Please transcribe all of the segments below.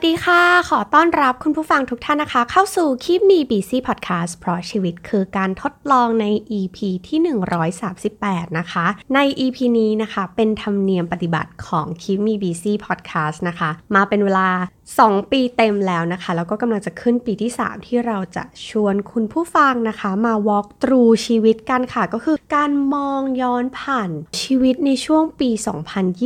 วัสดีค่ะ ขอต้อนรับคุณผู้ฟังทุกท่านนะคะ เข้าสู่คลิปมีบีซีพอดแคสต์เพราะชีวิตคือการทดลองใน EP ที่ 138 นะคะ ใน EP นี้นะคะ เป็นธรรมเนียมปฏิบัติของคลิปมีบีซีพอดแคสต์นะคะ มาเป็นเวลา 2 ปีเต็มแล้วนะคะ แล้วก็กำลังจะขึ้นปีที่ 3 ที่เราจะชวนคุณผู้ฟังนะคะ มา walk through ชีวิตกันค่ะ ก็คือการมองย้อนผ่านชีวิตในช่วงปี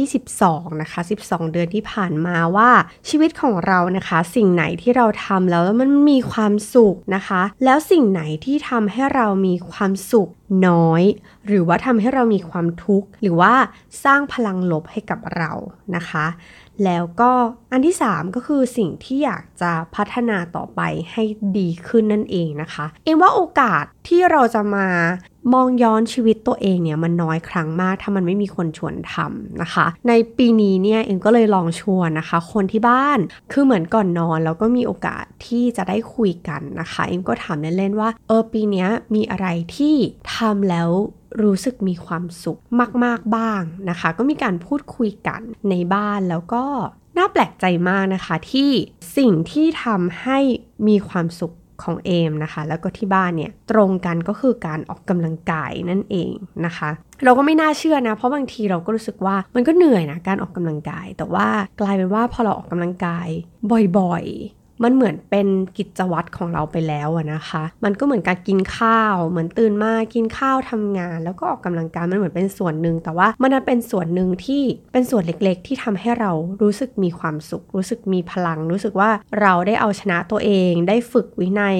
2022 นะคะ 12 เดือนที่ผ่านมาว่าชีวิตของเรานะคะ สิ่งไหนที่เราทำแล้วมันมีความสุขนะคะ แล้วสิ่งไหนที่ทำให้เรามีความสุข น้อย หรือว่าทำให้เรามีความทุกข์ หรือว่าสร้างพลังลบให้กับเรานะคะ แล้วก็อันที่ 3 ก็คือสิ่งที่อยากจะพัฒนาต่อไปให้ดีขึ้นนั่นเองนะคะ เอ็มว่าโอกาสที่เราจะมา มองย้อนชีวิตตัวเองเนี่ยมันน้อยครั้งมาก ถ้ามันไม่มีคนชวนทำนะคะ ในปีนี้เนี่ยเอ็มก็เลยลองชวนนะคะ คนที่บ้านคือเหมือนก่อนนอนแล้วก็มีโอกาสที่จะได้คุยกันนะคะ เอ็มก็ถามเล่นๆว่าเออปีนี้มีอะไรที่ทำแล้วรู้สึกมีความสุขมาก ๆบ้างนะคะ ก็มีการพูดคุยกันในบ้านแล้วก็น่าแปลกใจมากนะคะที่สิ่งที่ทำให้มีความสุข ของเอมนะคะ แล้วก็ที่บ้านเนี่ยตรงกันก็คือการออกกำลังกายนั่นเองนะคะ เราก็ไม่น่าเชื่อนะ เพราะบางทีเราก็รู้สึกว่ามันก็เหนื่อยนะการออกกำลังกาย แต่ว่ากลายเป็นว่าพอเราออกกำลังกายบ่อยๆ มันเหมือนเป็นกิจวัตรของเราไปแล้วนะคะ มันก็เหมือนการกินข้าว เหมือนตื่นมากินข้าวทำงาน แล้วก็ออกกำลังกายมันเหมือนเป็นส่วนหนึ่ง แต่ว่ามันเป็นส่วนหนึ่งที่เป็นส่วนเล็กๆ ที่ทำให้เรารู้สึกมีความสุข รู้สึกมีพลัง รู้สึกว่าเราได้เอาชนะตัวเอง ได้ฝึกวินัย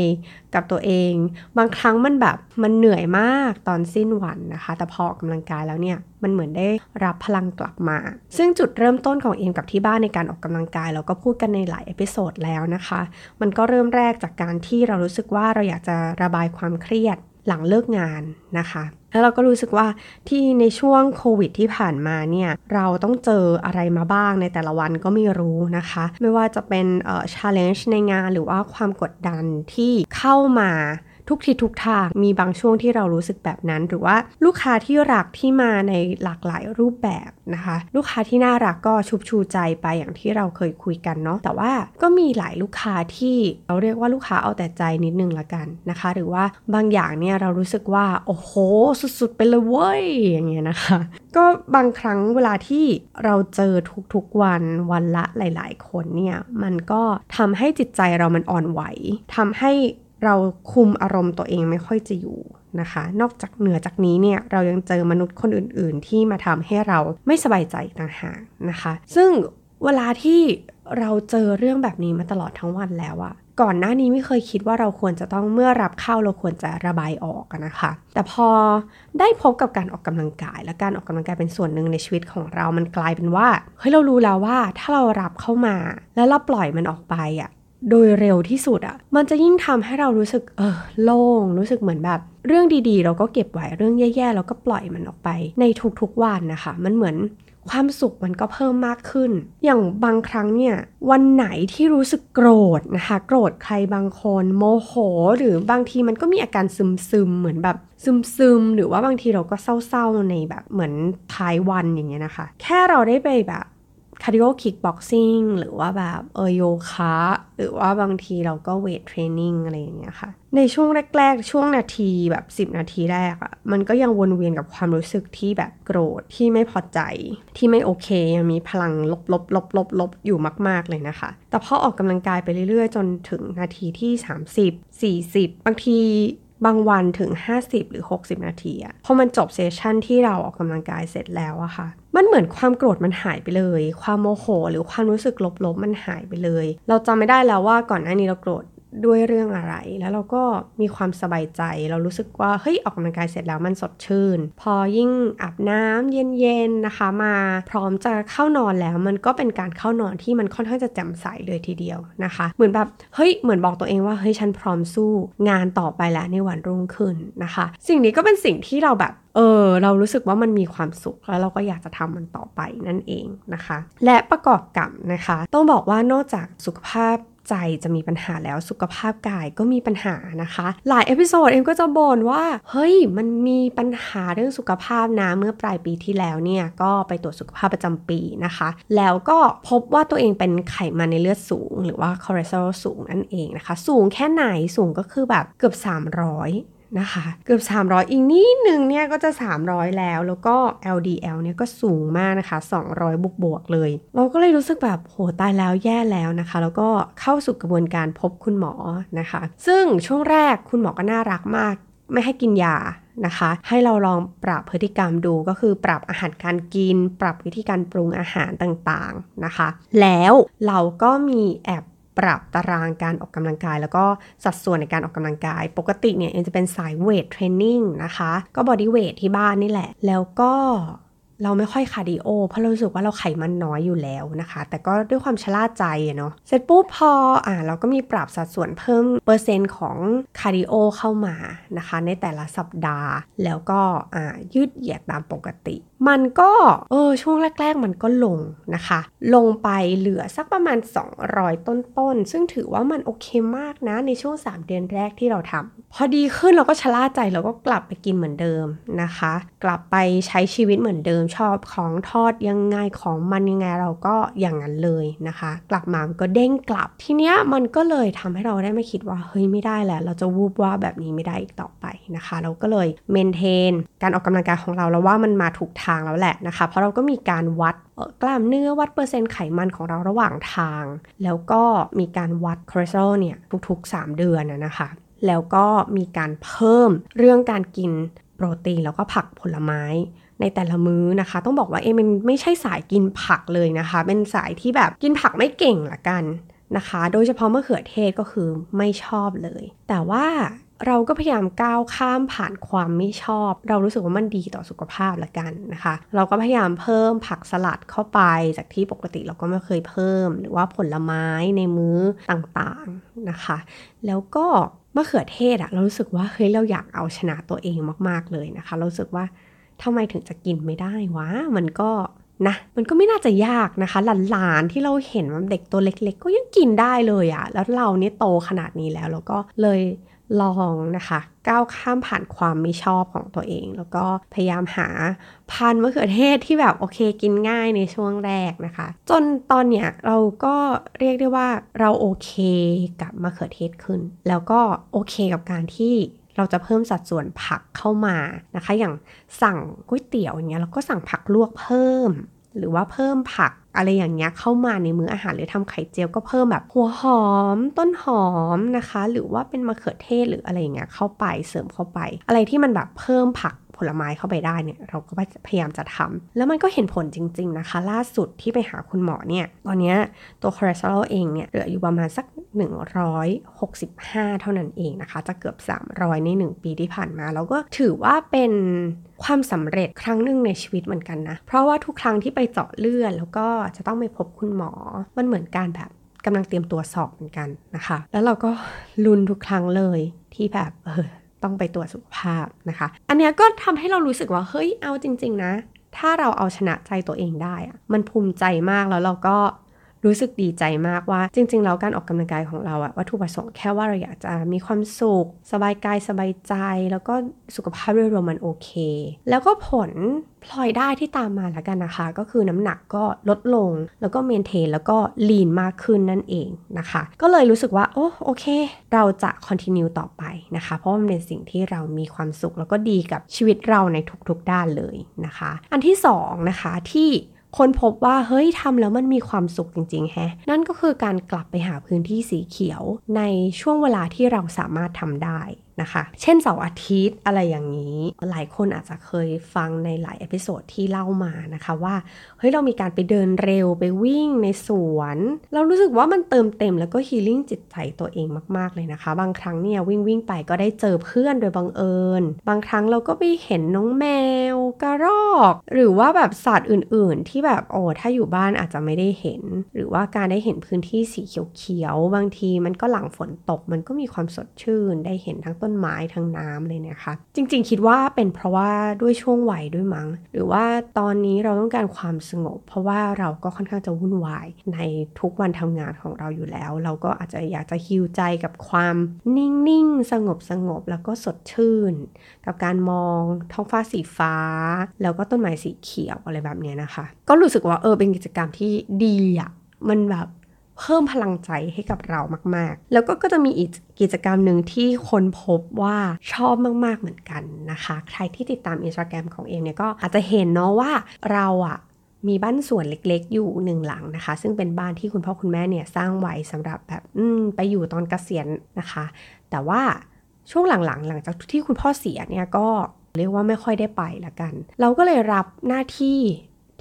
กับตัวเอง บางครั้งมันแบบมันเหนื่อยมากตอนสิ้นวันนะคะ แต่พอออกกำลังกายแล้วเนี่ย มันเหมือนได้รับพลังกลับมา ซึ่งจุดเริ่มต้นของเอมกับที่บ้านในการออกกำลังกายเราก็พูดกันในหลาย episode แล้วนะคะ มันก็เริ่มแรกจากการที่เรารู้สึกว่าเราอยากจะระบายความเครียดหลังเลิกงานนะคะแล้วเราก็รู้สึกว่าที่ในช่วงโควิดที่ผ่านมาเนี่ยเราต้องเจออะไรมาบ้างในแต่ละวันก็ไม่รู้นะคะ ไม่ว่าจะเป็นเอ่อ challenge ในงานหรือว่าความกดดันที่เข้ามา ทุกทิศทุกทางมีบางช่วงที่เรารู้สึกแบบนั้น หรือว่าลูกค้าที่รักที่มาในหลากหลายรูปแบบนะคะ ลูกค้าที่น่ารักก็ชุบชูใจไปอย่างที่เราเคยคุยกันเนาะแต่ว่าก็มีหลายลูกค้าที่เราเรียกว่าลูกค้าเอาแต่ใจนิดนึงละกันนะคะ หรือว่าบางอย่างเนี่ยเรารู้สึกว่าโอ้โหสุดๆไปเลยเว้ยอย่างเงี้ยนะคะ ก็บางครั้งเวลาที่เราเจอทุกๆวันวันละหลาย ๆ คนเนี่ยมันก็ทำให้จิตใจเรามันอ่อนไหวทำให้ เราคุมอารมณ์ตัวเองไม่ค่อยจะอยู่นะคะ นอกจากเหนือจากนี้เนี่ยเรายังเจอมนุษย์คนอื่น ๆ ที่มาทำให้เราไม่สบายใจต่างหากนะคะ ซึ่งเวลาที่เราเจอเรื่องแบบนี้มาตลอดทั้งวันแล้วอะก่อนหน้านี้ไม่เคยคิดว่าเราควรจะต้องเมื่อรับเข้าเราควรจะระบายออกนะคะ แต่พอได้พบกับการออกกำลังกาย และการออกกำลังกายเป็นส่วนหนึ่งในชีวิตของเรา มันกลายเป็นว่าเฮ้ยเรารู้แล้วว่าถ้าเรารับเข้ามา แล้วเราปล่อยมันออกไปอะ โดยเร็วที่สุดอะ่ะมันจะยิ่งทำให้เรารู้สึกเออโล่งรู้สึกเหมือนแบบ เรื่องดีๆ เราก็เก็บไว้เรื่องแย่ๆเราก็ปล่อยมันออกไป ในทุกๆวันนะคะ มันเหมือนความสุขมันก็เพิ่มมากขึ้น อย่างบางครั้งเนี่ยวันไหนที่รู้สึกโกรธนะคะ โกรธใครบางคนโมโห หรือบางทีมันก็มีอาการซึมๆเหมือนแบบซึมๆหรือว่าบางทีเราก็เศร้าๆในแบบเหมือนท้ายวันอย่างเงี้ยนะคะ แค่เราได้ไปแบบ cardio kickboxing หรือว่าแบบเออโยคะหรือว่าบางทีเราก็ weight training อะไรอย่างเงี้ยค่ะ ในช่วงแรก ๆ ช่วงนาทีแบบ 10 นาทีแรกอะ่ะมันก็ยังวนเวียนกับความรู้สึกที่แบบโกรธที่ไม่พอใจ ที่ไม่โอเค ยังมีพลังลบลบลบลบลบอยู่มาก ๆ เลยนะคะ แต่พอออกกำลังกายไปเรื่อย ๆ จนถึงนาทีที่ 30 40 บางที บางวันถึง 50 หรือ 60 นาทีอะพอมันจบเซสชันที่เราออกกำลังกายเสร็จแล้วอะค่ะ มันเหมือนความโกรธมันหายไปเลย ความโมโห หรือความรู้สึกลบๆมันหายไปเลย เราจำไม่ได้แล้วว่าก่อนหน้านี้เราโกรธ ด้วยเรื่องอะไร แล้วเราก็มีความสบายใจ เรารู้สึกว่าเฮ้ยออกกำลังกายเสร็จแล้วมันสดชื่น พอยิ่งอาบน้ำเย็นๆนะคะ มาพร้อมจะเข้านอนแล้ว มันก็เป็นการเข้านอนที่มันค่อนข้างจะแจ่มใสเลยทีเดียวนะคะ เหมือนแบบเฮ้ยเหมือนบอกตัวเองว่าเฮ้ยฉันพร้อมสู้งานต่อไปแล้วในวันรุ่งขึ้นนะคะ สิ่งนี้ก็เป็นสิ่งที่เราแบบเออเรารู้สึกว่ามันมีความสุขแล้วเราก็อยากจะทำมันต่อไปนั่นเองนะคะ และประกอบกับนะคะ ต้องบอกว่านอกจากสุขภาพ ใจจะมีปัญหาแล้วสุขภาพกายก็มีปัญหานะคะ หลาย episode เอมก็จะบ่นว่าเฮ้ยมันมีปัญหาเรื่องสุขภาพนะเมื่อปลายปีที่แล้วเนี่ยก็ไปตรวจสุขภาพประจำปีนะคะ แล้วก็พบว่าตัวเองเป็นไขมันในเลือดสูง หรือว่าคอเลสเตอรอลสูงนั่นเองนะคะ สูงแค่ไหนสูงก็คือแบบเกือบ 300 นะคะ เกือบ 300 อีกนิดนึงเนี่ยก็จะ 300 แล้ว แล้วก็ LDL เนี่ยก็สูงมากนะคะ 200 บวกบวกเลย เราก็เลยรู้สึกแบบโหตายแล้วแย่แล้วนะคะ แล้วก็เข้าสู่กระบวนการพบคุณหมอนะคะ ซึ่งช่วงแรกคุณหมอก็น่ารักมาก ไม่ให้กินยานะคะ ให้เราลองปรับพฤติกรรมดูก็คือปรับอาหารการกิน ปรับวิธีการปรุงอาหารต่างๆนะคะ แล้วเราก็มีแบบ ปรับตารางการออกกำลังกาย แล้วก็สัดส่วนในการออกกำลังกาย ปกติเนี่ยเอมจะเป็นสาย weight training นะคะ ก็ bodyweight ที่บ้านนี่แหละ แล้วก็ เราไม่ค่อย cardio เพราะเรารู้สึกว่าเราไขมันน้อยอยู่แล้วนะคะ แต่ก็ด้วยความชะล่าใจเนาะเสร็จปุ๊บพออ่าเราก็มีปรับสัดส่วนเพิ่มเปอร์เซ็นต์ของ cardio เข้ามานะคะ ในแต่ละสัปดาห์ แล้วก็อ่ายืดเหยียดตามปกติ มันก็เออช่วงแรก ๆ มันก็ลงนะคะ ลงไปเหลือสักประมาณ 200 ต้นๆ ซึ่งถือว่ามันโอเคมากนะในช่วง 3 เดือนแรกที่เราทำ พอดีขึ้นเราก็ชะล่าใจเราก็กลับไปกินเหมือนเดิมนะคะ กลับไปใช้ชีวิตเหมือนเดิม ชอบของทอดยังไงของมันยังไงเราก็อย่างนั้นเลยนะคะ กลับมาก็เด้งกลับทีเนี้ยมันก็เลยทำให้เราได้มาคิดว่าเฮ้ยไม่ได้แล้ว เราจะวูบวาบแบบนี้ไม่ได้อีกต่อไปนะคะ เราก็เลย maintain การออกกำลังกายของเราแล้วว่ามันมาถูกทางแล้วแหละนะคะ เพราะเราก็มีการวัดกล้ามเนื้อวัดเปอร์เซ็นต์ไขมันของเราระหว่างทาง แล้วก็มีการวัดคอเลสเตอรอลเนี่ยทุกๆ 3 เดือนนะคะ แล้วก็มีการเพิ่มเรื่องการกินโปรตีนแล้วก็ผักผลไม้ในแต่ละมื้อนะคะ ต้องบอกว่าเอมมันไม่ใช่สายกินผักเลยนะคะ เป็นสายที่แบบกินผักไม่เก่งละกันนะคะ โดยเฉพาะมะเขือเทศก็คือไม่ชอบเลย แต่ว่าเราก็พยายามก้าวข้ามผ่านความไม่ชอบ เรารู้สึกว่ามันดีต่อสุขภาพละกันนะคะ เราก็พยายามเพิ่มผักสลัดเข้าไป จากที่ปกติเราก็ไม่เคยเพิ่ม หรือว่าผลไม้ในมื้อต่างๆนะคะ แล้วก็ มะเขือเทศอะเรารู้สึกว่าเฮ้ยเราอยากเอาชนะตัวเองมาก ๆเลยนะคะ เราสึกว่าทำไมถึงจะกินไม่ได้วะมันก็นะมันก็ไม่น่าจะยากนะคะ หลานๆที่เราเห็นว่าเด็กตัวเล็ก ๆ ก็ยังกินได้เลยอะแล้วเราเนี่ยโตขนาดนี้แล้วเราก็เลย ลองนะคะก้าวข้ามผ่านความไม่ชอบของตัวเอง แล้วก็พยายามหาพันธุ์มะเขือเทศที่แบบโอเคกินง่ายในช่วงแรกนะคะ จนตอนเนี้ยเราก็เรียกได้ว่าเราโอเคกับมะเขือเทศขึ้น แล้วก็โอเคกับการที่เราจะเพิ่มสัดส่วนผักเข้ามานะคะ อย่างสั่งก๋วยเตี๋ยวอย่างเงี้ยเราก็สั่งผักลวกเพิ่ม หรือว่าเพิ่มผัก อะไรอย่างเงี้ยเข้ามาในมื้ออาหารหรือทำไข่เจียวก็เพิ่มแบบหัวหอม ต้นหอมนะคะ หรือว่าเป็นมะเขือเทศหรืออะไรอย่างเงี้ยเข้าไปเสริมเข้าไป อะไรที่มันแบบเพิ่มผักผลไม้เข้าไปได้เนี่ยเราก็พยายามจะทำแล้วมันก็เห็นผลจริง ๆนะคะ ล่าสุดที่ไปหาคุณหมอเนี่ยตอนนี้ตัวคอเลสเตอรอลเองเนี่ยเหลืออยู่ประมาณสัก 165 เท่านั้นเองนะคะ จะเกือบ 300 ใน 1 ปีที่ผ่านมา แล้วก็ถือว่าเป็น ความสำเร็จครั้งหนึ่งในชีวิตเหมือนกันนะ เพราะว่าทุกครั้งที่ไปเจาะเลือดแล้วก็จะต้องไปพบคุณหมอ มันเหมือนการแบบกำลังเตรียมตัวสอบเหมือนกันนะคะ แล้วเราก็ลุ้นทุกครั้งเลยที่แบบเออต้องไปตรวจสุขภาพนะคะ อันนี้ก็ทำให้เรารู้สึกว่าเฮ้ยเอาจริง ๆ นะ ถ้าเราเอาชนะใจตัวเองได้อะมันภูมิใจมากแล้วเราก็ รู้สึกดีใจมากว่า จริง ๆ แล้วการออกกำลังกายของเราอะวัตถุประสงค์แค่ว่าเราอยากจะมีความสุข สบายกายสบายใจ แล้วก็สุขภาพโดยรวมมันโอเค แล้วก็ผลพลอยได้ที่ตามมาแล้วกันนะคะ ก็คือน้ำหนักก็ลดลง แล้วก็เมนเทนแล้วก็ลีนมากขึ้นนั่นเองนะคะ ก็เลยรู้สึกว่า โอ้โอเค เราจะคอนติเนียต่อไปนะคะ เพราะมันเป็นสิ่งที่เรามีความสุข แล้วก็ดีกับชีวิตเราในทุกๆด้านเลยนะคะ อันที่2นะคะที่ คนพบว่าเฮ้ยทำแล้วมันมีความสุขจริงๆแฮะ นั่นก็คือการกลับไปหาพื้นที่สีเขียวในช่วงเวลาที่เราสามารถทำได้นะคะ เช่นเสาร์อาทิตย์อะไรอย่างนี้ หลายคนอาจจะเคยฟังในหลาย episode ที่เล่ามานะคะว่า เฮ้ย เรามีการไปเดินเร็วไปวิ่งในสวน เรารู้สึกว่ามันเติมเต็มแล้วก็ healing จิตใจตัวเองมาก ๆ เลยนะคะ บางครั้งเนี่ยวิ่งวิ่งไปก็ได้เจอเพื่อนโดยบังเอิญ บางครั้งเราก็ไปเห็นน้องแมว กระรอก หรือว่าแบบสัตว์อื่น ๆ ที่แบบโอ้ถ้าอยู่บ้านอาจจะไม่ได้เห็น หรือว่าการได้เห็นพื้นที่สีเขียวๆบางทีมันก็หลังฝนตกมันก็มีความสดชื่นได้เห็นทั้งต้นไม้ทั้งน้ำเลยนะคะ จริงๆ คิดว่าเป็นเพราะว่าด้วยช่วงวัยด้วยมั้ง หรือว่าตอนนี้เราต้องการความสงบ เพราะว่าเราก็ค่อนข้างจะวุ่นวายในทุกวันทำงานของเราอยู่แล้ว เราก็อาจจะอยากจะฮิวใจกับความนิ่งๆ สงบสงบแล้วก็สดชื่น กับการมองท้องฟ้าสีฟ้า แล้วก็ต้นไม้สีเขียวอะไรแบบนี้นะคะ ก็รู้สึกว่าเออเป็นกิจกรรมที่ดีอะมันแบบ เพิ่มพลังใจให้กับเรามาก ๆ แล้วก็ก็จะมีอีกกิจกรรมหนึ่งที่คนพบว่าชอบมาก ๆ เหมือนกันนะคะ ใครที่ติดตามอินสตาแกรมของเองเนี่ยก็อาจจะเห็นเนาะว่าเราอะมีบ้านสวนเล็กๆ อยู่หนึ่งหลังนะคะ ซึ่งเป็นบ้านที่คุณพ่อคุณแม่เนี่ยสร้างไว้สำหรับแบบไปอยู่ตอนเกษียณนะคะ แต่ว่าช่วงหลังๆ หลังจากที่คุณพ่อเสียเนี่ยก็เรียกว่าไม่ค่อยได้ไปละกัน เราก็เลยรับหน้าที่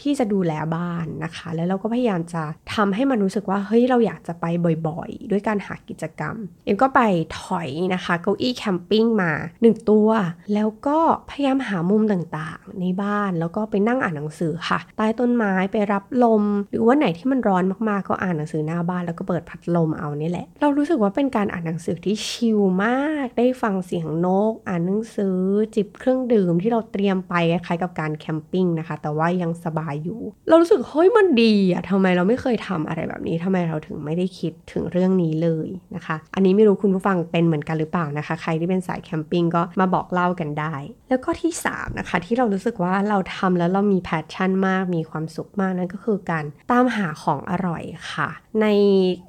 ที่จะดูแลบ้านนะคะ แล้วเราก็พยายามจะทำให้มันรู้สึกว่าเฮ้ยเราอยากจะไปบ่อยๆ ด้วยการหากิจกรรม เอ็มก็ไปถอยนะคะเก้าอี้แคมปิ้งมา1ตัว แล้วก็พยายามหามุมต่างๆ ในบ้านแล้วก็ไปนั่งอ่านหนังสือค่ะ ใต้ต้นไม้ไปรับลม หรือว่าไหนที่มันร้อนมากๆก็อ่านหนังสือหน้าบ้านแล้วก็เปิดพัดลมเอานี่แหละ เรารู้สึกว่าเป็นการอ่านหนังสือที่ชิลมาก ได้ฟังเสียงนก อ่านหนังสือจิบเครื่องดื่มที่เราเตรียมไปคล้ายกับการ camping นะคะ แต่ว่ายังสบายอยู่ เรารู้สึกเฮ้ยมันดีอะทำไมเราไม่เคยทำอะไรแบบนี้ทำไมเราถึงไม่ได้คิดถึงเรื่องนี้เลยนะคะ อันนี้ไม่รู้คุณผู้ฟังเป็นเหมือนกันหรือเปล่านะคะ ใครที่เป็นสาย camping ก็มาบอกเล่ากันได้ แล้วก็ที่3นะคะที่เรารู้สึกว่าเราทำแล้วเรามี passion มาก มีความสุขมากนั่นก็คือการตามหาของอร่อยค่ะ ใน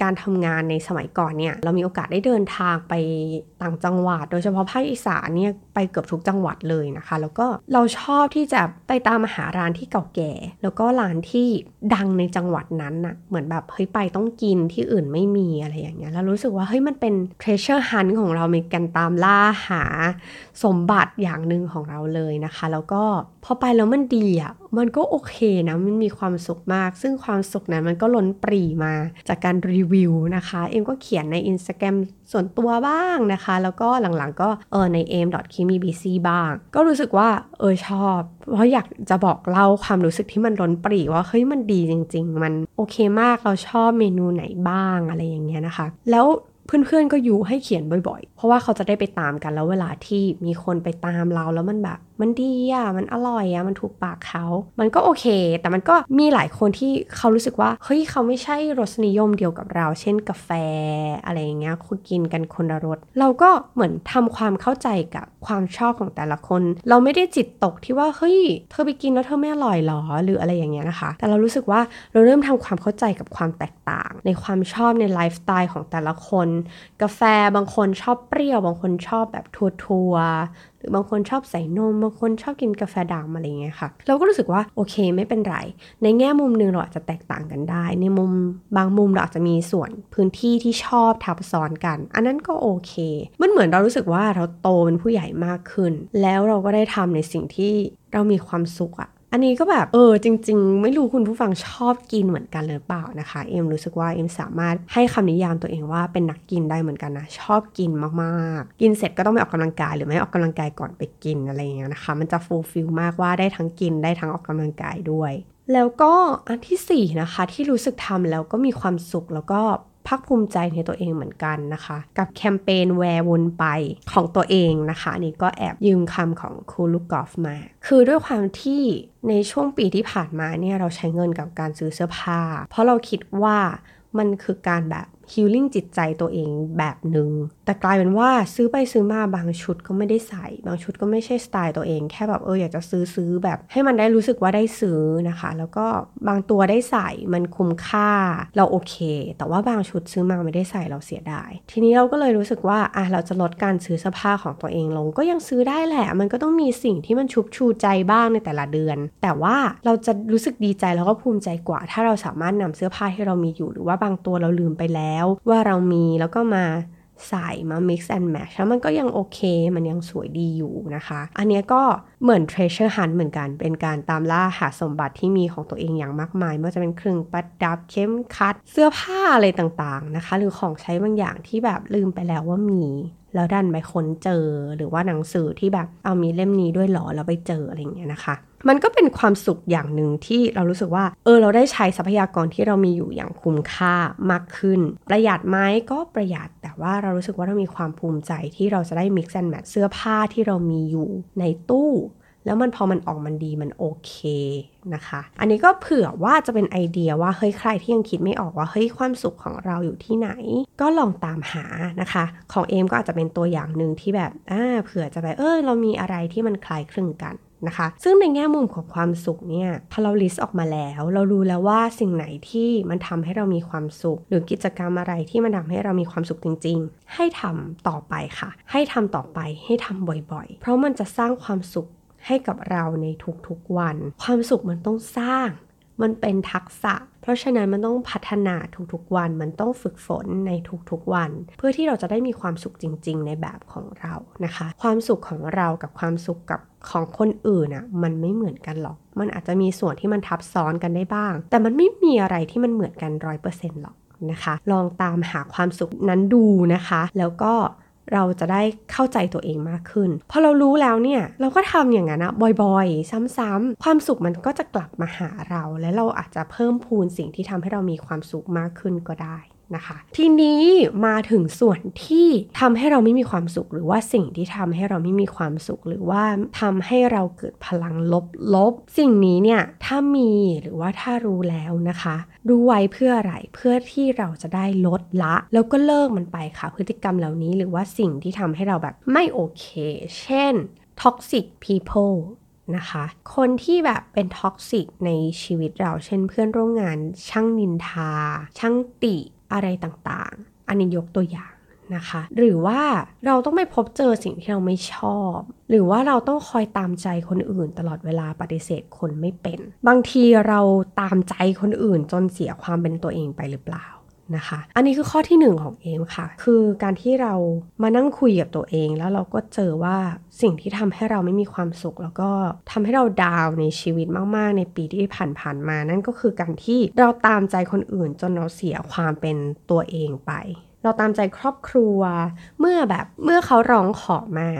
การทำงานในสมัยก่อนเนี่ยเรามีโอกาสได้เดินทางไปต่างจังหวัด โดยเฉพาะภาคอีสานเนี่ยไปเกือบทุกจังหวัดเลยนะคะ แล้วก็เราชอบที่จะไปตามหาร้านที่เก่าแก่แล้วก็ร้านที่ดังในจังหวัดนั้นน่ะ เหมือนแบบเฮ้ยไปต้องกินที่อื่นไม่มีอะไรอย่างเงี้ย แล้วรู้สึกว่าเฮ้ยมันเป็น treasure hunt ของเราในการตามล่าหาสมบัติอย่างหนึ่งของเราเลยนะคะ แล้วก็พอไปแล้วมันดีอะ มันก็โอเคนะมันมีความสุขมาก ซึ่งความสุขนั้นมันก็ล้นปรีมาจากการรีวิวนะคะ เอ็มก็เขียนใน Instagram ส่วนตัวบ้างนะคะ แล้วก็หลังๆก็เออใน a m k i m i b c บ้าง ก็รู้สึกว่าเออชอบ เพราะอยากจะบอกเล่าความรู้สึกที่มันล้นปรีว่าเฮ้ยมันดีจริง ๆ มันโอเคมากเราชอบเมนูไหนบ้างอะไรอย่างเงี้ยนะคะ แล้ว เพื่อนๆก็อยู่ให้เขียนบ่อย ๆ เพราะว่าเขาจะได้ไปตามกันแล้วเวลาที่มีคนไปตามเราแล้วมันแบบ มันดีอะมันอร่อยอะมันถูกปากเขา มันก็โอเค แต่มันก็มีหลายคนที่เขารู้สึกว่าเฮ้ยเขาไม่ใช่รสนิยมเดียวกับเรา เช่นกาแฟอะไรอย่างเงี้ยคุณกินกันคนละรสเราก็เหมือนทำความเข้าใจกับความชอบของแต่ละคน เราไม่ได้จิตตกที่ว่าเฮ้ยเธอไปกินแล้วเธอไม่อร่อยหรอหรืออะไรอย่างเงี้ยนะคะ แต่เรารู้สึกว่าเราเริ่มทำความเข้าใจกับความแตกต่าง ในความชอบในไลฟ์สไตล์ของแต่ละคนกาแฟบางคนชอบเปรี้ยว บางคนชอบแบบทัวร์หรือบางคนชอบใส่นม บางคนชอบกินกาแฟดำอะไรเงี้ยค่ะ เราก็รู้สึกว่าโอเคไม่เป็นไร ในแง่มุมหนึ่งเราอาจจะแตกต่างกันได้ ในมุมบางมุมเราอาจจะมีส่วนพื้นที่ที่ชอบทับซ้อนกัน อันนั้นก็โอเค มันเหมือนเรารู้สึกว่าเราโตเป็นผู้ใหญ่มากขึ้น แล้วเราก็ได้ทำในสิ่งที่เรามีความสุขอะ อันนี้ก็แบบเออจริง ๆ ไม่รู้คุณผู้ฟังชอบกินเหมือนกันหรือเปล่านะคะ เอ็มรู้สึกว่าเอ็มสามารถให้คำนิยามตัวเองว่าเป็นนักกินได้เหมือนกันนะ ชอบกินมากๆ กินเสร็จก็ต้องไปออกกำลังกายหรือไม่ออกกำลังกายก่อนไปกินอะไรอย่างเงี้ยนะคะ มันจะฟูลฟิลมากว่าได้ทั้งกินได้ทั้งออกกำลังกายด้วยแล้วก็อันที่4นะคะที่รู้สึกทำแล้วก็มีความสุขแล้วก็ ภาคภูมิใจในตัวเองเหมือนกันนะคะ กับแคมเปญแวร์วนไปของตัวเองนะคะนี่ก็แอบยืมคำของครูลูกกอล์ฟมา คือด้วยความที่ในช่วงปีที่ผ่านมาเนี่ยเราใช้เงินกับการซื้อเสื้อผ้า เพราะเราคิดว่ามันคือการแบบฮิลลิ่งจิตใจตัวเองแบบหนึ่งแต่กลายเป็นว่าซื้อไปซื้อมาบางชุดก็ไม่ได้ใส่ บางชุดก็ไม่ใช่สไตล์ตัวเอง แค่แบบเอออยากจะซื้อซื้อแบบ ให้มันได้รู้สึกว่าได้ซื้อนะคะ แล้วก็บางตัวได้ใส่มันคุ้มค่าเราโอเค แต่ว่าบางชุดซื้อมาไม่ได้ใส่เราเสียดาย ทีนี้เราก็เลยรู้สึกว่าอะเราจะลดการซื้อเสื้อผ้าของตัวเองลง ก็ยังซื้อได้แหละ มันก็ต้องมีสิ่งที่มันชุบชูใจบ้างในแต่ละเดือน แต่ว่าเราจะรู้สึกดีใจแล้วก็ภูมิใจกว่า ถ้าเราสามารถนำเสื้อผ้าที่เรามีอยู่ หรือว่าบางตัวเราลืมไปแล้ว ว่าเรามีแล้วก็มา ใส่มา mix and match แล้วมันก็ยังโอเค มันยังสวยดีอยู่นะคะ อันนี้ก็เหมือน treasure hunt เหมือนกัน เป็นการตามล่าหาสมบัติที่มีของตัวเองอย่างมากมายไม่ว่าจะเป็นเครื่องประดับเข้มคัด เสื้อผ้าอะไรต่างๆนะคะ หรือของใช้บางอย่างที่แบบลืมไปแล้วว่ามี แล้วดันไปค้นเจอ หรือว่าหนังสือที่แบบเอามีเล่มนี้ด้วยหรอแล้วไปเจออะไรอย่างเงี้ยนะคะมันก็เป็นความสุขอย่างหนึ่งที่เรารู้สึกว่า เออ เราได้ใช้ทรัพยากรที่เรามีอยู่อย่างคุ้มค่ามากขึ้น ประหยัดไหมก็ประหยัด ว่าเรารู้สึกว่าเรามีความภูมิใจที่เราจะได้ mix and match เสื้อผ้าที่เรามีอยู่ในตู้แล้วมันพอมันออกมันดีมันโอเคนะคะ อันนี้ก็เผื่อว่าจะเป็นไอเดียว่าเฮ้ยใครที่ยังคิดไม่ออกว่าเฮ้ยความสุขของเราอยู่ที่ไหน ก็ลองตามหานะคะ ของเอมก็อาจจะเป็นตัวอย่างหนึ่งที่แบบอ่าเผื่อจะไปเออเรามีอะไรที่มันคล้ายคลึงกัน นะคะ ซึ่งในแง่มุมของความสุขเนี่ยพอเราลิสต์ออกมาแล้ว เรารู้แล้วว่าสิ่งไหนที่มันทำให้เรามีความสุข หรือกิจกรรมอะไรที่มันทำให้เรามีความสุขจริง ๆ ให้ทำต่อไปค่ะ ให้ทำต่อไปให้ทำบ่อยๆ เพราะมันจะสร้างความสุขให้กับเราในทุกๆวัน ความสุขมันต้องสร้าง มันเป็นทักษะ เพราะฉะนั้นมันต้องพัฒนาทุกๆวัน มันต้องฝึกฝนในทุกๆวัน เพื่อที่เราจะได้มีความสุขจริง ๆ ในแบบของเรานะคะ ความสุขของเรากับความสุขกับของคนอื่นอะ่ะมันไม่เหมือนกันหรอก มันอาจจะมีส่วนที่มันทับซ้อนกันได้บ้าง แต่มันไม่มีอะไรที่มันเหมือนกันร้อยเปอร์เซ็นต์หรอกนะคะ ลองตามหาความสุขนั้นดูนะคะ แล้วก็ เราจะได้เข้าใจตัวเองมากขึ้น พอเรารู้แล้วเนี่ย เราก็ทำอย่างนั้นนะบ่อยๆ ซ้ำๆความสุขมันก็จะกลับมาหาเรา และเราอาจจะเพิ่มพูนสิ่งที่ทำให้เรามีความสุขมากขึ้นก็ได้ นะคะ ทีนี้มาถึงส่วนที่ทำให้เราไม่มีความสุข หรือว่าสิ่งที่ทำให้เราไม่มีความสุข หรือว่าทำให้เราเกิดพลังลบๆสิ่งนี้เนี่ยถ้ามีหรือว่าถ้ารู้แล้วนะคะ รู้ไว้เพื่ออะไรเพื่อที่เราจะได้ลดละ แล้วก็เลิกมันไปค่ะ พฤติกรรมเหล่านี้หรือว่าสิ่งที่ทำให้เราแบบไม่โอเค เช่น toxic people นะคะ คนที่แบบเป็นท็อกซิกในชีวิตเรา เช่นเพื่อนร่วมงาน ช่างนินทา ช่างติ อะไรต่างๆ อันนี้ยกตัวอย่างนะคะ หรือว่าเราต้องไม่พบเจอสิ่งที่เราไม่ชอบ หรือว่าเราต้องคอยตามใจคนอื่น ตลอดเวลาปฏิเสธคนไม่เป็น บางทีเราตามใจคนอื่นจนเสียความเป็นตัวเองไปหรือเปล่า นะคะ อันนี้คือข้อที่ 1 ของเอมค่ะ คือการที่เรามานั่งคุยกับตัวเอง แล้วเราก็เจอว่าสิ่งที่ทำให้เราไม่มีความสุข แล้วก็ทำให้เราดาวในชีวิตมาก ๆ ในปีที่ผ่าน ๆ มา นั่นก็คือการที่เราตามใจคนอื่น จนเราเสียความเป็นตัวเองไป เราตามใจครอบครัว เมื่อแบบเมื่อเขาร้องขอมา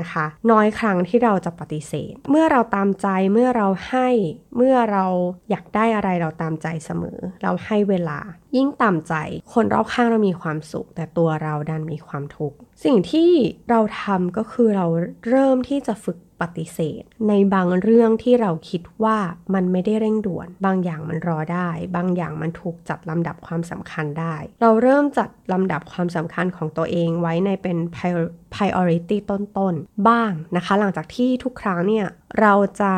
นะคะ น้อยครั้งที่เราจะปฏิเสธ เมื่อเราตามใจเมื่อเราให้เมื่อเราอยากได้อะไรเราตามใจเสมอ เราให้เวลา ยิ่งตามใจ คนรอบข้างเรามีความสุข แต่ตัวเราดันมีความทุกข์ สิ่งที่เราทำก็คือเราเริ่มที่จะฝึกปฏิเสธ ในบางเรื่องที่เราคิดว่ามันไม่ได้เร่งด่วน บางอย่างมันรอได้ บางอย่างมันถูกจัดลำดับความสำคัญได้ เราเริ่มจัดลำดับความสำคัญของตัวเองไว้ในเป็น priority ต้นๆ บ้างนะคะ หลังจากที่ทุกครั้งเนี่ย เราจะ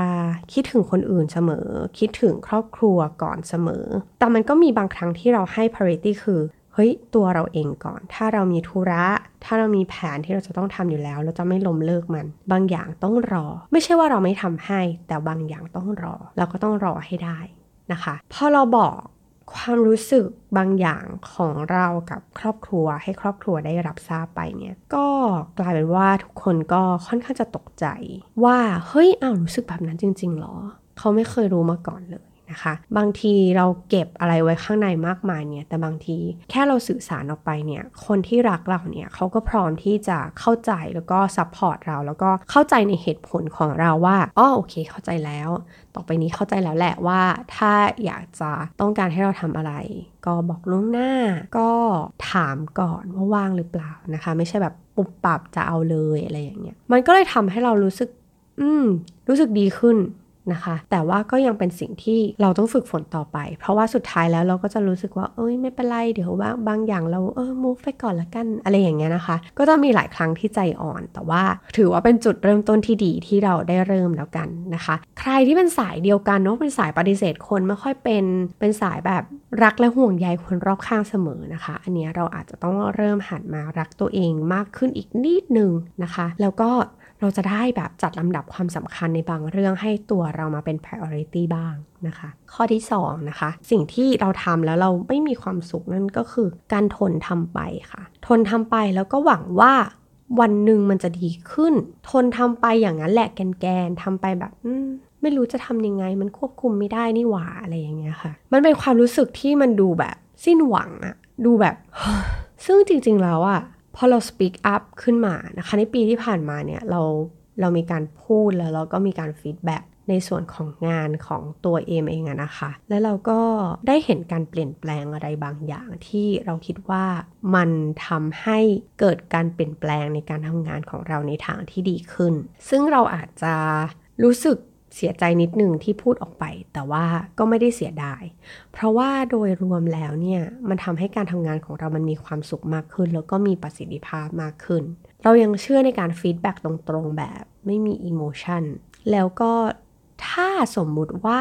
คิดถึงคนอื่นเสมอ คิดถึงครอบครัวก่อนเสมอ แต่มันก็มีบางครั้งที่เราให้ priority คือเฮ้ยตัวเราเองก่อน ถ้าเรามีธุระ ถ้าเรามีแผนที่เราจะต้องทำอยู่แล้ว เราจะไม่ล้มเลิกมัน บางอย่างต้องรอ ไม่ใช่ว่าเราไม่ทำให้ แต่บางอย่างต้องรอ เราก็ต้องรอให้ได้นะคะ พอเราบอกความรู้สึกบางอย่างของเรากับครอบครัว ให้ครอบครัวได้รับทราบไปเนี่ยก็กลายเป็นว่าทุกคนก็ค่อนข้างจะตกใจ ว่าเฮ้ยอ้าวรู้สึกแบบนั้นจริงๆหรอ เขาไม่เคยรู้มาก่อนเลยนะคะ บางทีเราเก็บอะไรไว้ข้างในมากมายเนี่ยแต่บางทีแค่เราสื่อสารออกไปเนี่ยคนที่รักเราเนี่ยเขาก็พร้อมที่จะเข้าใจแล้วก็ support เรา แล้วก็เข้าใจในเหตุผลของเราว่าอ๋อโอเค เข้าใจแล้ว ต่อไปนี้เข้าใจแล้วแหละว่าถ้าอยากจะต้องการให้เราทำอะไรก็บอกล่วงหน้าก็ถามก่อนว่าว่างหรือเปล่านะคะ ไม่ใช่แบบปุบปับจะเอาเลยอะไรอย่างเงี้ยมันก็เลยทำให้เรารู้สึก อืม รู้สึกดีขึ้น นะคะ แต่ว่าก็ยังเป็นสิ่งที่เราต้องฝึกฝนต่อไป เพราะว่าสุดท้ายแล้วเราก็จะรู้สึกว่า เอ้ยไม่เป็นไร เดี๋ยวว่าบางอย่างเราเออ move ไปก่อนละกัน อะไรอย่างเงี้ยนะคะ ก็จะมีหลายครั้งที่ใจอ่อน แต่ว่าถือว่าเป็นจุดเริ่มต้นที่ดีที่เราได้เริ่มแล้วกันนะคะ ใครที่เป็นสายเดียวกันเนาะ เป็นสายปฏิเสธคนไม่ค่อยเป็น เป็นสายแบบรักและห่วงใยคนรอบข้างเสมอนะคะ อันนี้เราอาจจะต้องเริ่มหันมารักตัวเองมากขึ้นอีกนิดนึงนะคะ แล้วก็เราจะได้แบบจัดลำดับความสำคัญในบางเรื่องให้ตัวเรามาเป็น priority บ้างนะคะ ข้อที่2นะคะ สิ่งที่เราทำแล้วเราไม่มีความสุขนั่นก็คือ การทนทำไปค่ะ ทนทำไปแล้วก็หวังว่าวันหนึ่งมันจะดีขึ้น ทนทำไปอย่างนั้นแหละแกนๆทำไปแบบไม่รู้จะทำยังไง มันควบคุมไม่ได้นี่หว่าอะไรอย่างเงี้ยค่ะ มันเป็นความรู้สึกที่มันดูแบบสิ้นหวังอะดูแบบ ซึ่งจริงๆแล้วอะพอเรา speak up ขึ้นมานะคะ ในปีที่ผ่านมาเนี่ยเราเรามีการพูดแล้วเราก็มีการฟีดแบ็ก ในส่วนของงานของตัวเอมเองอะนะคะ แล้วเราก็ได้เห็นการเปลี่ยนแปลงอะไรบางอย่างที่เราคิดว่ามันทำให้เกิดการเปลี่ยนแปลงในการทำงานของเราในทางที่ดีขึ้น ซึ่งเราอาจจะรู้สึกเสียใจนิดหนึ่งที่พูดออกไป แต่ว่าก็ไม่ได้เสียดาย เพราะว่าโดยรวมแล้วเนี่ยมันทำให้การทำงานของเรามันมีความสุขมากขึ้น แล้วก็มีประสิทธิภาพมากขึ้น เรายังเชื่อในการ feedback ตรงๆแบบไม่มี emotion แล้วก็ ถ้าสมมุติว่า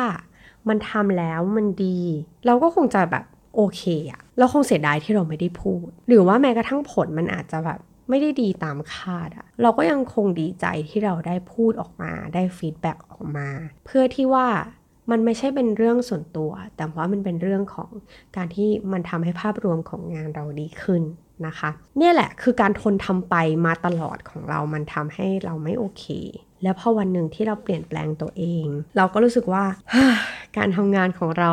มันทำแล้วมันดี เราก็คงจะแบบโอเคอะเราคงเสียดายที่เราไม่ได้พูด หรือว่าแม้กระทั่งผลมันอาจจะแบบไม่ได้ดีตามคาดอะเราก็ยังคงดีใจที่เราได้พูดออกมาได้ feedback ออกมา เพื่อที่ว่ามันไม่ใช่เป็นเรื่องส่วนตัว แต่ว่ามันเป็นเรื่องของการที่มันทำให้ภาพรวมของงานเราดีขึ้นนะคะ เนี่ยแหละคือการทนทำไปมาตลอดของเรามันทำให้เราไม่โอเค แล้วพอวันหนึ่งที่เราเปลี่ยนแปลงตัวเอง เราก็รู้สึกว่า การทำงานของเรา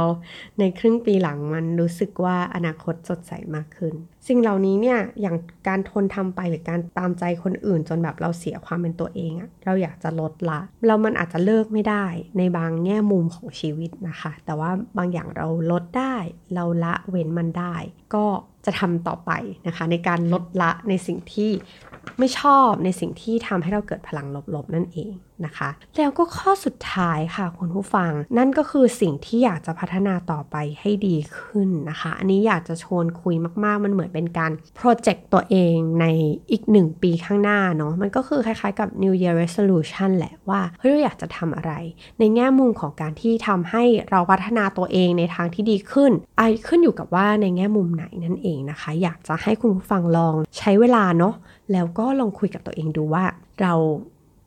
ในครึ่งปีหลังมันรู้สึกว่าอนาคตสดใสมากขึ้นสิ่งเหล่านี้เนี่ยอย่างการทนทำไปหรือการตามใจคนอื่นจนแบบเราเสียความเป็นตัวเองอะเราอยากจะลดละ เรามันอาจจะเลิกไม่ได้ในบางแง่มุมของชีวิตนะคะ แต่ว่าบางอย่างเราลดได้ เราละเว้นมันได้ ก็จะทำต่อไปนะคะ ในการลดละในสิ่งที่ไม่ชอบในสิ่งที่ทำให้เราเกิดพลังลบๆนั่นเอง นะคะ แล้วก็ข้อสุดท้ายค่ะคุณผู้ฟัง นั่นก็คือสิ่งที่อยากจะพัฒนาต่อไปให้ดีขึ้นนะคะ อันนี้อยากจะชวนคุยมาก ๆ มันเหมือนเป็นการโปรเจกต์ตัวเองในอีกหนึ่งปีข้างหน้าเนาะมันก็คือคล้ายๆกับ New Year Resolution แหละว่าเฮ้ยเราอยากจะทำอะไร ในแง่มุมของการที่ทำให้เราพัฒนาตัวเองในทางที่ดีขึ้นไอขึ้นอยู่กับว่าในแง่มุมไหนนั่นเองนะคะ อยากจะให้คุณผู้ฟังลองใช้เวลาเนาะแล้วก็ลองคุยกับตัวเองดูว่าเรา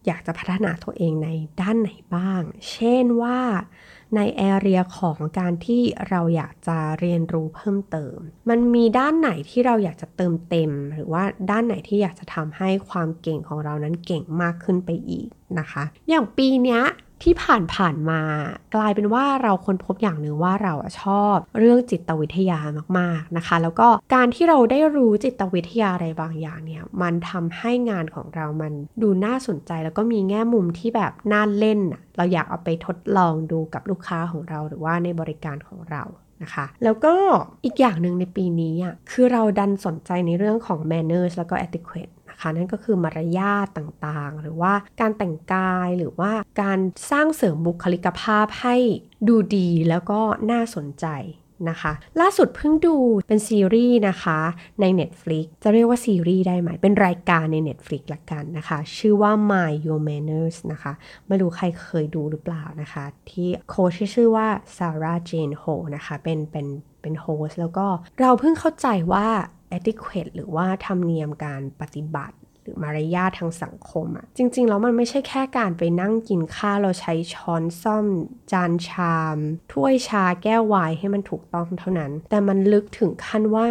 อยากจะพัฒนาตัวเองในด้านไหนบ้าง เช่นว่าในแอเรียของการที่เราอยากจะเรียนรู้เพิ่มเติม มันมีด้านไหนที่เราอยากจะเติมเต็ม หรือว่าด้านไหนที่อยากจะทำให้ความเก่งของเรานั้นเก่งมากขึ้นไปอีกนะคะ อย่างปีนี้ ที่ผ่านผ่านมา กลายเป็นว่าเราค้นพบอย่างหนึ่งว่าเราชอบเรื่องจิตวิทยามากๆนะคะ แล้วก็การที่เราได้รู้จิตวิทยาอะไรบางอย่างเนี่ยมันทำให้งานของเรามันดูน่าสนใจ แล้วก็มีแง่มุมที่แบบน่าเล่น เราอยากเอาไปทดลองดูกับลูกค้าของเราหรือว่าในบริการของเรานะคะแล้วก็อีกอย่างหนึ่งในปีนี้อะคือเราดันสนใจในเรื่องของ manners แล้วก็ etiquette คะ นั่นก็คือมารยาทต่างๆ หรือว่าการแต่งกายหรือว่าการสร้างเสริมบุคลิกภาพให้ดูดีแล้วก็น่าสนใจนะคะล่าสุดเพิ่งดูเป็นซีรีส์นะคะใน Netflix จะเรียกว่าซีรีส์ได้ไหม เป็นรายการใน Netflix ละกันนะคะ ชื่อว่า My Your Manners นะคะ ไม่รู้ใครเคยดูหรือเปล่านะคะ ที่โค้ชชื่อว่าซาร่าเจนโฮนะคะ เป็นเป็นเป็นโฮสแล้วก็เราเพิ่งเข้าใจว่า etiquette หรือว่าธรรมเนียมการปฏิบัติ หรือมารยาททางสังคมอะจริง ๆ แล้วมันไม่ใช่แค่การไปนั่งกินข้าวเราใช้ช้อนซ่อม จานชาม ถ้วยชาแก้ววายให้มันถูกต้องเท่านั้น แต่มันลึกถึงขั้นว่า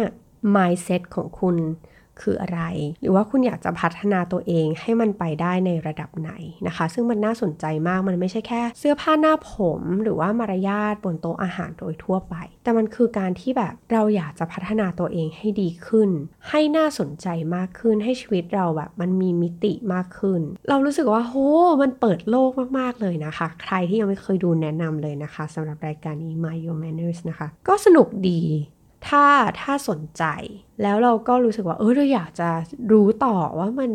mindset ของคุณ คืออะไร หรือว่าคุณอยากจะพัฒนาตัวเองให้มันไปได้ในระดับไหนนะคะ ซึ่งมันน่าสนใจมากมันไม่ใช่แค่ เสื้อผ้าหน้าผม หรือว่ามารยาทบนโต๊ะอาหารโดยทั่วไป แต่มันคือการที่แบบเราอยากจะพัฒนาตัวเองให้ดีขึ้น ให้น่าสนใจมากขึ้นให้ชีวิตเราแบบมันมีมิติมากขึ้น เรารู้สึกว่าโหมันเปิดโลกมากๆเลยนะคะ ใครที่ยังไม่เคยดูแนะนำเลยนะคะสำหรับรายการนี้ My Your Manners นะคะ ก็สนุกดี ถ้าถ้าสนใจ แล้วเราก็รู้สึกว่า เออเราอยากจะรู้ต่อว่ามัน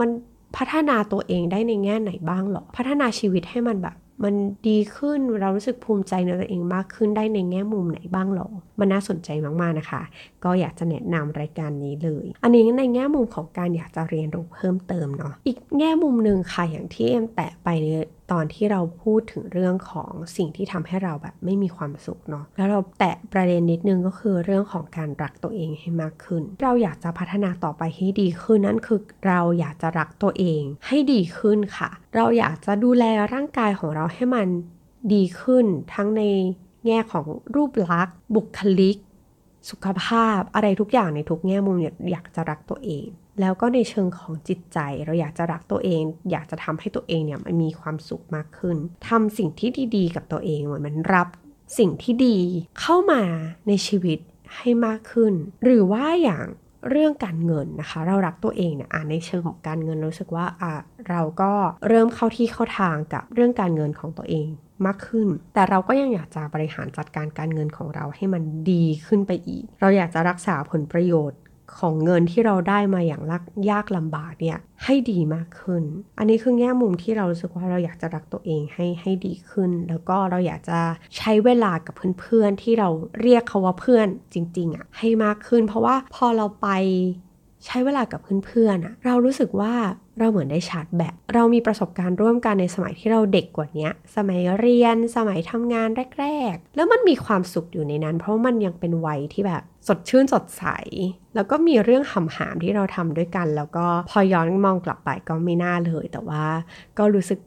มันพัฒนาตัวเองได้ในแง่ไหนบ้างหรอ พัฒนาชีวิตให้มันแบบ มันดีขึ้นเรารู้สึกภูมิใจในตัวเองมากขึ้นได้ในแง่มุมไหนบ้างหรอ มันน่าสนใจมากๆนะคะ ก็อยากจะแนะนำรายการนี้เลย อันนี้ในแง่มุมของการอยากจะเรียนรู้เพิ่มเติมเนาะอีกแง่มุมหนึ่งค่ะอย่างที่เอ็มแตะไปใน ตอนที่เราพูดถึงเรื่องของสิ่งที่ทำให้เราแบบไม่มีความสุขเนาะแล้วเราแตะประเด็นนิดนึงก็คือเรื่องของการรักตัวเองให้มากขึ้น เราอยากจะพัฒนาต่อไปให้ดีขึ้นนั่นคือเราอยากจะรักตัวเองให้ดีขึ้นค่ะ เราอยากจะดูแลร่างกายของเราให้มันดีขึ้น ทั้งในแง่ของรูปลักษณ์ บุคลิก สุขภาพอะไรทุกอย่างในทุกแง่มุมอยากจะรักตัวเอง แล้วก็ในเชิงของจิตใจเราอยากจะรักตัวเอง อยากจะทำให้ตัวเองเนี่ยมันมีความสุขมากขึ้นทำสิ่งที่ดีๆ กับตัวเองเหมือนมันรับสิ่งที่ดีเข้ามาในชีวิตให้มากขึ้น หรือว่าอย่างเรื่องการเงินนะคะ เรารักตัวเองเนี่ยในเชิงของการเงินรู้สึกว่าอะเราก็เริ่มเข้าที่เข้าทางกับเรื่องการเงินของตัวเองมากขึ้น แต่เราก็ยังอยากจะบริหารจัดการการเงินของเราให้มันดีขึ้นไปอีก เราอยากจะรักษาผลประโยชน์ ของเงินที่เราได้มาอย่างักยากลำบากเนี่ยให้ดีมากขึ้น อันนี้คือแง่มุมที่เรารู้สึกว่าเราอยากจะรักตัวเองให้ให้ดีขึ้น แล้วก็เราอยากจะใช้เวลากับเพื่อนๆที่เราเรียกเขาว่าเพื่อนจริงๆอะ่ะให้มากขึ้น เพราะว่าพอเราไป ใช้เวลากับเพื่อนๆอะเรารู้สึกว่าเราเหมือนได้ชาร์จแบตเรามีประสบการณ์ร่วมกันในสมัยที่เราเด็กกว่านี้สมัยเรียนสมัยทำงานแรก ๆ แล้วมันมีความสุขอยู่ในนั้น เพราะมันยังเป็นวัยที่แบบสดชื่นสดใส แล้วก็มีเรื่องหำหามที่เราทำด้วยกัน แล้วก็พอย้อนมองกลับไปก็ไม่น่าเลย แต่ว่าก็รู้สึก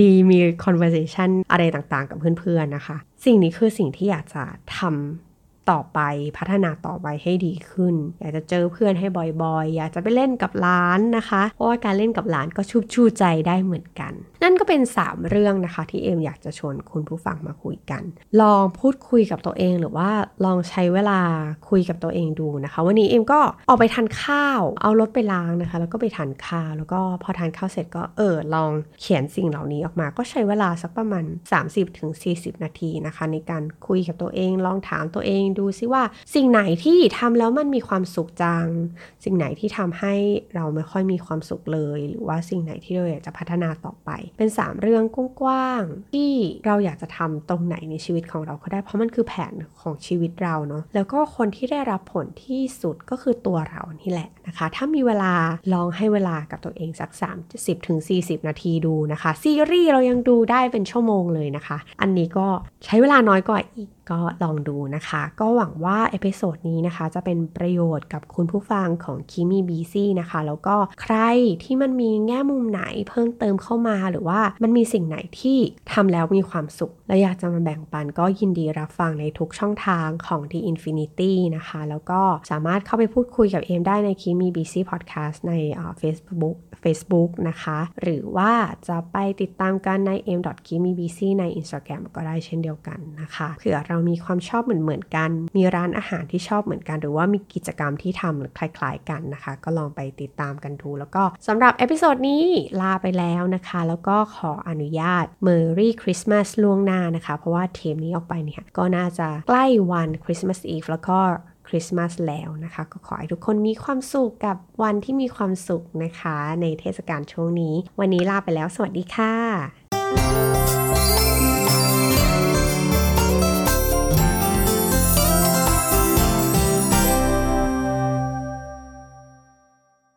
ดีมี conversation อะไรต่างๆ กับเพื่อนๆนะคะ สิ่งนี้คือสิ่งที่อยากจะทำ ต่อไปพัฒนาต่อไปให้ดีขึ้น อยากจะเจอเพื่อนให้บ่อยๆ อยากจะไปเล่นกับหลานนะคะ เพราะว่าการเล่นกับหลานก็ชุบชูใจได้เหมือนกัน นั่นก็เป็น 3 เรื่องนะคะที่เอ็มอยากจะชวนคุณผู้ฟังมาคุยกัน ลองพูดคุยกับตัวเองหรือว่าลองใช้เวลาคุยกับตัวเองดูนะคะ วันนี้เอ็มก็ออกไปทานข้าว เอารถไปล้างนะคะ แล้วก็ไปทานข้าวแล้วก็พอทานข้าวเสร็จก็เออลองเขียนสิ่งเหล่านี้ออกมา ก็ใช้เวลาสักประมาณ 30-40 นาทีนะคะ ในการคุยกับตัวเองลองถามตัวเองดูซิว่า สิ่งไหนที่ทำแล้วมันมีความสุขจัง สิ่งไหนที่ทำให้เราไม่ค่อยมีความสุขเลย หรือว่าสิ่งไหนที่เราอยากจะพัฒนาต่อไป เป็น 3 เรื่องกว้างๆที่เราอยากจะทำตรงไหนในชีวิตของเราก็ได้ เพราะมันคือแผนของชีวิตเราเนาะแล้วก็คนที่ได้รับผลที่สุดก็คือตัวเรานี่แหละนะคะ ถ้ามีเวลาลองให้เวลากับตัวเองสัก 30ถึง40 นาทีดูนะคะ ซีรีส์เรายังดูได้เป็นชั่วโมงเลยนะคะ อันนี้ก็ใช้เวลาน้อยกว่าอีก ก็ลองดูนะคะ ก็หวังว่า episode นี้นะคะ จะเป็นประโยชน์กับคุณผู้ฟังของ Keep Me Busy นะคะ แล้วก็ใครที่มันมีแง่มุมไหนเพิ่มเติมเข้ามา หรือว่ามันมีสิ่งไหนที่ทำแล้วมีความสุข และอยากจะมาแบ่งปันก็ยินดีรับฟังในทุกช่องทางของ The Infinity นะคะ แล้วก็สามารถเข้าไปพูดคุยกับเอมได้ใน Keep Me Busy พอดแคสต์ใน Facebook Facebook นะคะ หรือว่าจะไปติดตามกันใน m k i m i b c ใน Instagram ก็ได้เช่นเดียวกันนะคะเผื่อเรามีความชอบเหมือนเหมือนกัน มีร้านอาหารที่ชอบเหมือนกัน หรือว่ามีกิจกรรมที่ทำคล้าย ๆ กันนะคะ ก็ลองไปติดตามกันดู แล้วก็สำหรับ episode นี้ลาไปแล้วนะคะ แล้วก็ขออนุญาต Merry Christmas ล่วงหน้านะคะ เพราะว่าเทมนี้ออกไปเนี่ยก็น่าจะใกล้วันคริสต์มาสอีฟแล้วก็คริสต์มาสแล้วนะคะ ก็ขอให้ทุกคนมีความสุขกับวันที่มีความสุขนะคะ ในเทศกาลช่วงนี้ วันนี้ลาไปแล้ว สวัสดีค่ะ